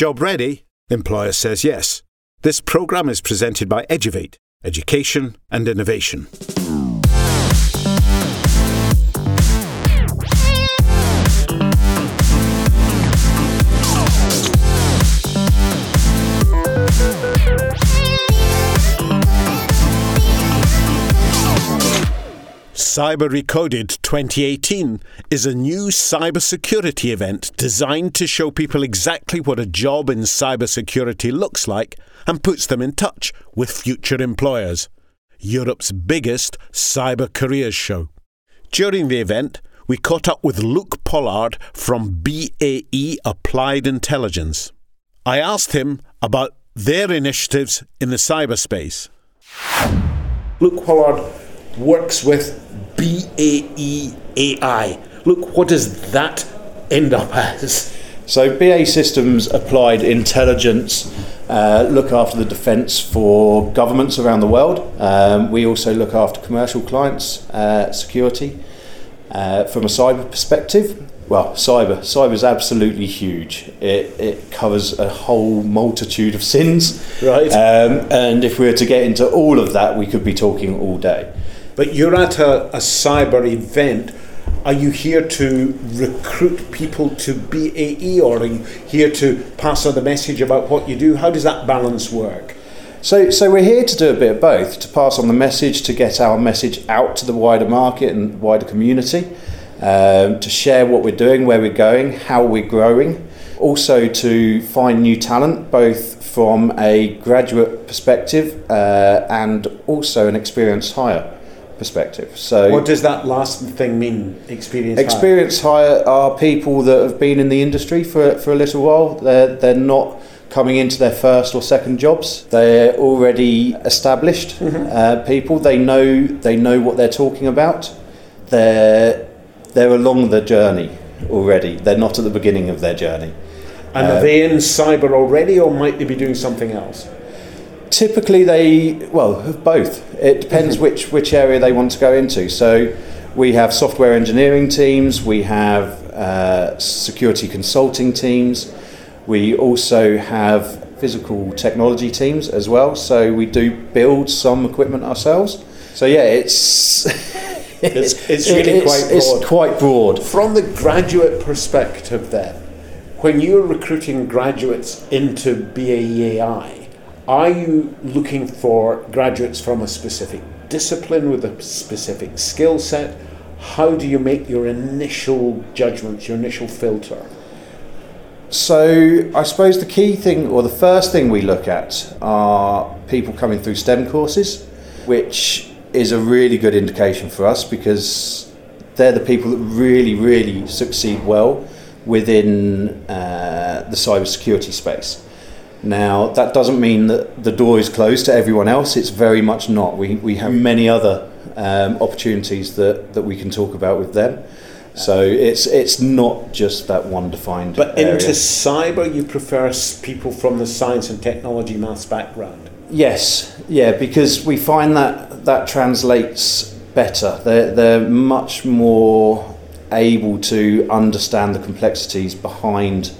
Job ready? Employer says yes. This programme is presented by Eduvate, Education and Innovation. Cyber Recoded 2018 is a new cybersecurity event designed to show people exactly what a job in cybersecurity looks like and puts them in touch with future employers. Europe's biggest cyber careers show. During the event, we caught up with Luke Pollard from BAE Applied Intelligence. I asked him about their initiatives in the cyberspace. Luke Pollard works with BAE-AI. Look, what does that end up as? So BAE Systems Applied Intelligence uh, look after the defence for governments around the world. Um, we also look after commercial clients, uh, security. Uh, from a cyber perspective, well, cyber cyber is absolutely huge. It, it covers a whole multitude of sins, right? Um, and if we were to get into all of that, we could be talking all day. But you're at a, a cyber event. Are you here to recruit people to BAE or are you here to pass on the message about what you do? How does that balance work? So, so we're here to do a bit of both, to pass on the message, to get our message out to the wider market and wider community, um, to share what we're doing, where we're going, how we're growing, also to find new talent, both from a graduate perspective uh, and also an experienced hire perspective. So, what does that last thing mean? Experience. Experience hire, hire are people that have been in the industry for for a little while. They're they're not coming into their first or second jobs. They're already established mm-hmm. uh, people. They know they know what they're talking about. They're they're along the journey already. They're not at the beginning of their journey. And uh, are they in cyber already, or might they be doing something else? Typically, they well have both. It depends mm-hmm. which which area they want to go into. So, we have software engineering teams. We have uh, security consulting teams. We also have physical technology teams as well. So we do build some equipment ourselves. So yeah, it's it's, it's really it's, quite broad. It's quite broad. From the graduate perspective, then, when you're recruiting graduates into BAE-AI, are you looking for graduates from a specific discipline with a specific skill set? How do you make your initial judgments, your initial filter? So, I suppose the key thing, or the first thing we look at, are people coming through STEM courses, which is a really good indication for us because they're the people that really, really succeed well within uh, the cybersecurity space. Now, that doesn't mean that the door is closed to everyone else. It's very much not. We, we have many other um, opportunities that, that we can talk about with them. So it's it's not just that one defined. But area. into cyber, you prefer people from the science and technology maths background. Yes, yeah, because we find that that translates better. They're they're much more able to understand the complexities behind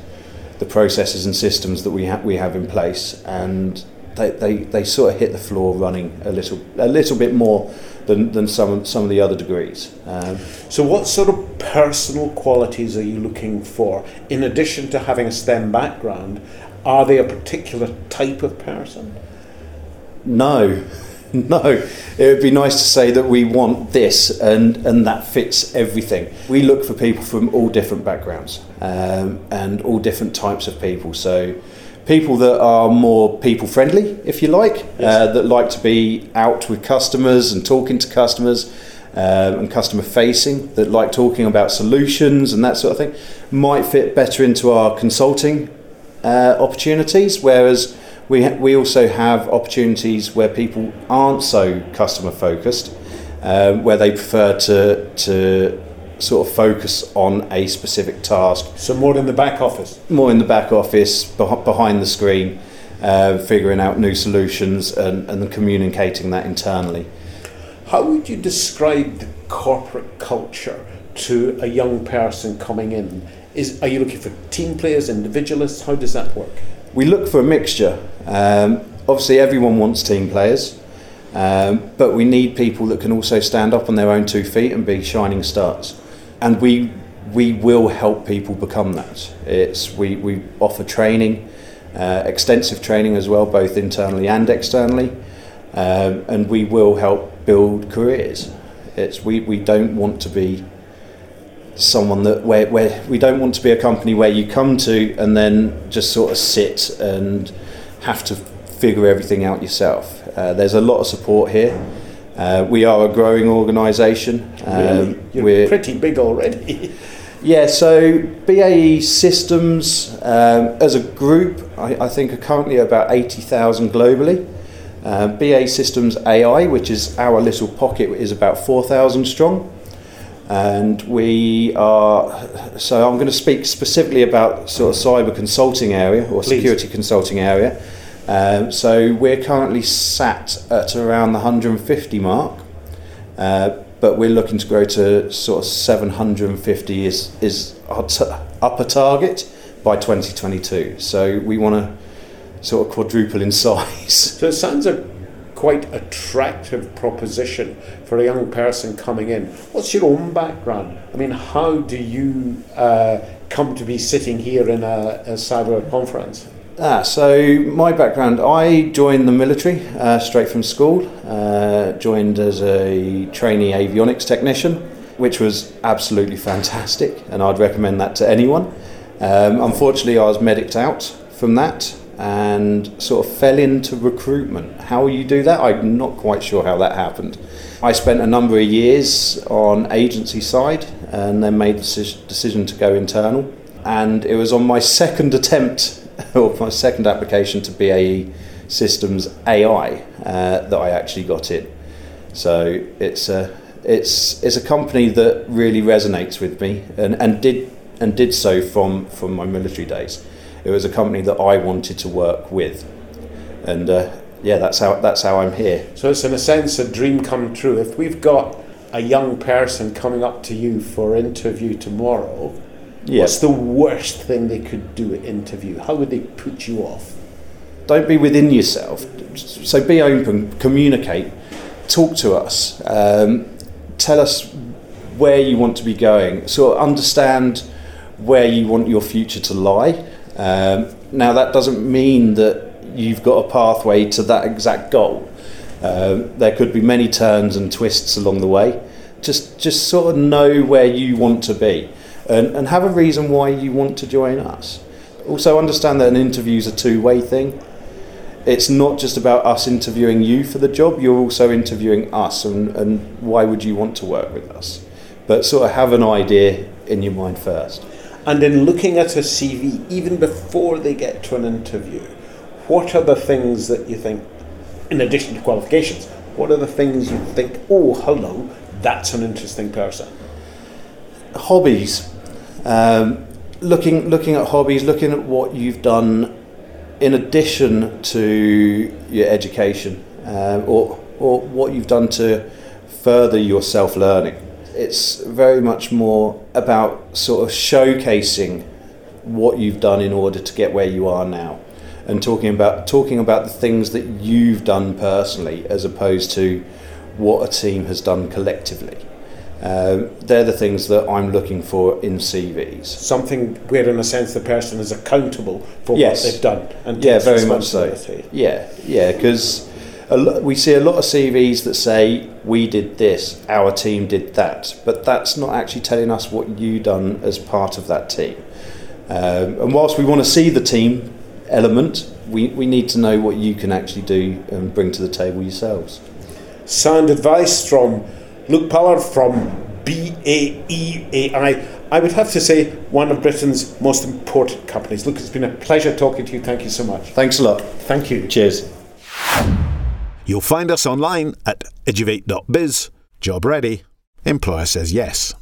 the processes and systems that we have we have in place, and they, they, they sort of hit the floor running a little a little bit more than, than some some of the other degrees. Um, so, what sort of personal qualities are you looking for in addition to having a STEM background? Are they a particular type of person? No, No, it would be nice to say that we want this and, and that fits everything. We look for people from all different backgrounds um, and all different types of people. So, people that are more people friendly, if you like, yes. uh, that like to be out with customers and talking to customers. Um, and customer facing that like talking about solutions and that sort of thing might fit better into our consulting uh, opportunities, whereas we, ha- we also have opportunities where people aren't so customer focused, um, where they prefer to, to sort of focus on a specific task. So more in the back office? More in the back office, beh- behind the screen, uh, figuring out new solutions and, and communicating that internally. How would you describe the corporate culture to a young person coming in? Is are you looking for team players, individualists? How does that work? We look for a mixture. Um, obviously, everyone wants team players, um, but we need people that can also stand up on their own two feet and be shining stars. And we we will help people become that. It's we, we offer training, uh, extensive training as well, both internally and externally, um, and we will help build careers. It's we, we don't want to be someone that where, where we don't want to be a company where you come to and then just sort of sit and have to figure everything out yourself. Uh, there's a lot of support here. Uh, we are a growing organisation. Really? Um, You're we're- pretty big already. yeah, so BAE Systems um, as a group, I, I think are currently about 80,000 globally. Uh, BAE Systems AI, which is our little pocket, is about 4,000 strong. And we are, so I'm going to speak specifically about sort of cyber consulting area or Please. security consulting area. Um, so we're currently sat at around the 150 mark. Uh, but we're looking to grow to sort of 750 is is our t- upper target by 2022. So we want to sort of quadruple in size. So it sounds a quite attractive proposition for a young person coming in. What's your own background? I mean, how do you uh, come to be sitting here in a, a cyber conference? Ah, so my background, I joined the military uh, straight from school. Uh, joined as a trainee avionics technician, which was absolutely fantastic, and I'd recommend that to anyone. Um, unfortunately, I was medicked out from that and sort of fell into recruitment. How you do that, I'm not quite sure how that happened. I spent a number of years on agency side, and then made the decision to go internal. And it was on my second attempt or my second application to BAE Systems AI uh, that I actually got in. So it's a it's it's a company that really resonates with me and, and did and did so from from my military days. It was a company that I wanted to work with, and uh, yeah, that's how that's how I'm here. So it's in a sense a dream come true. If we've got a young person coming up to you for interview tomorrow, Yeah. what's the worst thing they could do at interview? How would they put you off? don't be within yourself. So be open, communicate, talk to us, um, tell us where you want to be going, So understand where you want your future to lie. Um, now, that doesn't mean that you've got a pathway to that exact goal. Um, there could be many turns and twists along the way. Just, just sort of know where you want to be and, and have a reason why you want to join us. Also, understand that an interview is a two way thing it's not just about us interviewing you for the job, you're also interviewing us and, and why would you want to work with us. But sort of have an idea in your mind first. And in looking at a CV, even before they get to an interview, what are the things that you think, in addition to qualifications, what are the things you think, oh, hello, that's an interesting person? Hobbies. Um, looking, looking at hobbies, looking at what you've done in addition to your education um, or, or what you've done to further your self learning. It's very much more about sort of showcasing what you've done in order to get where you are now and talking about talking about the things that you've done personally as opposed to what a team has done collectively. Um, they're the things that I'm looking for in CVs. Something where, in a sense, the person is accountable for Yes. what they've done and Yeah, very much so. Yeah, yeah, because we see a lot of CVs that say we did this, our team did that, but that's not actually telling us what you done as part of that team. Um, and whilst we want to see the team element, we, we need to know what you can actually do and bring to the table yourselves. Sound advice from Luke Pollard from BAEAI. I would have to say one of Britain's most important companies. Luke, it's been a pleasure talking to you. Thank you so much. Thanks a lot. Thank you. Cheers. You'll find us online at eduvate.biz. Job ready. Employer says yes.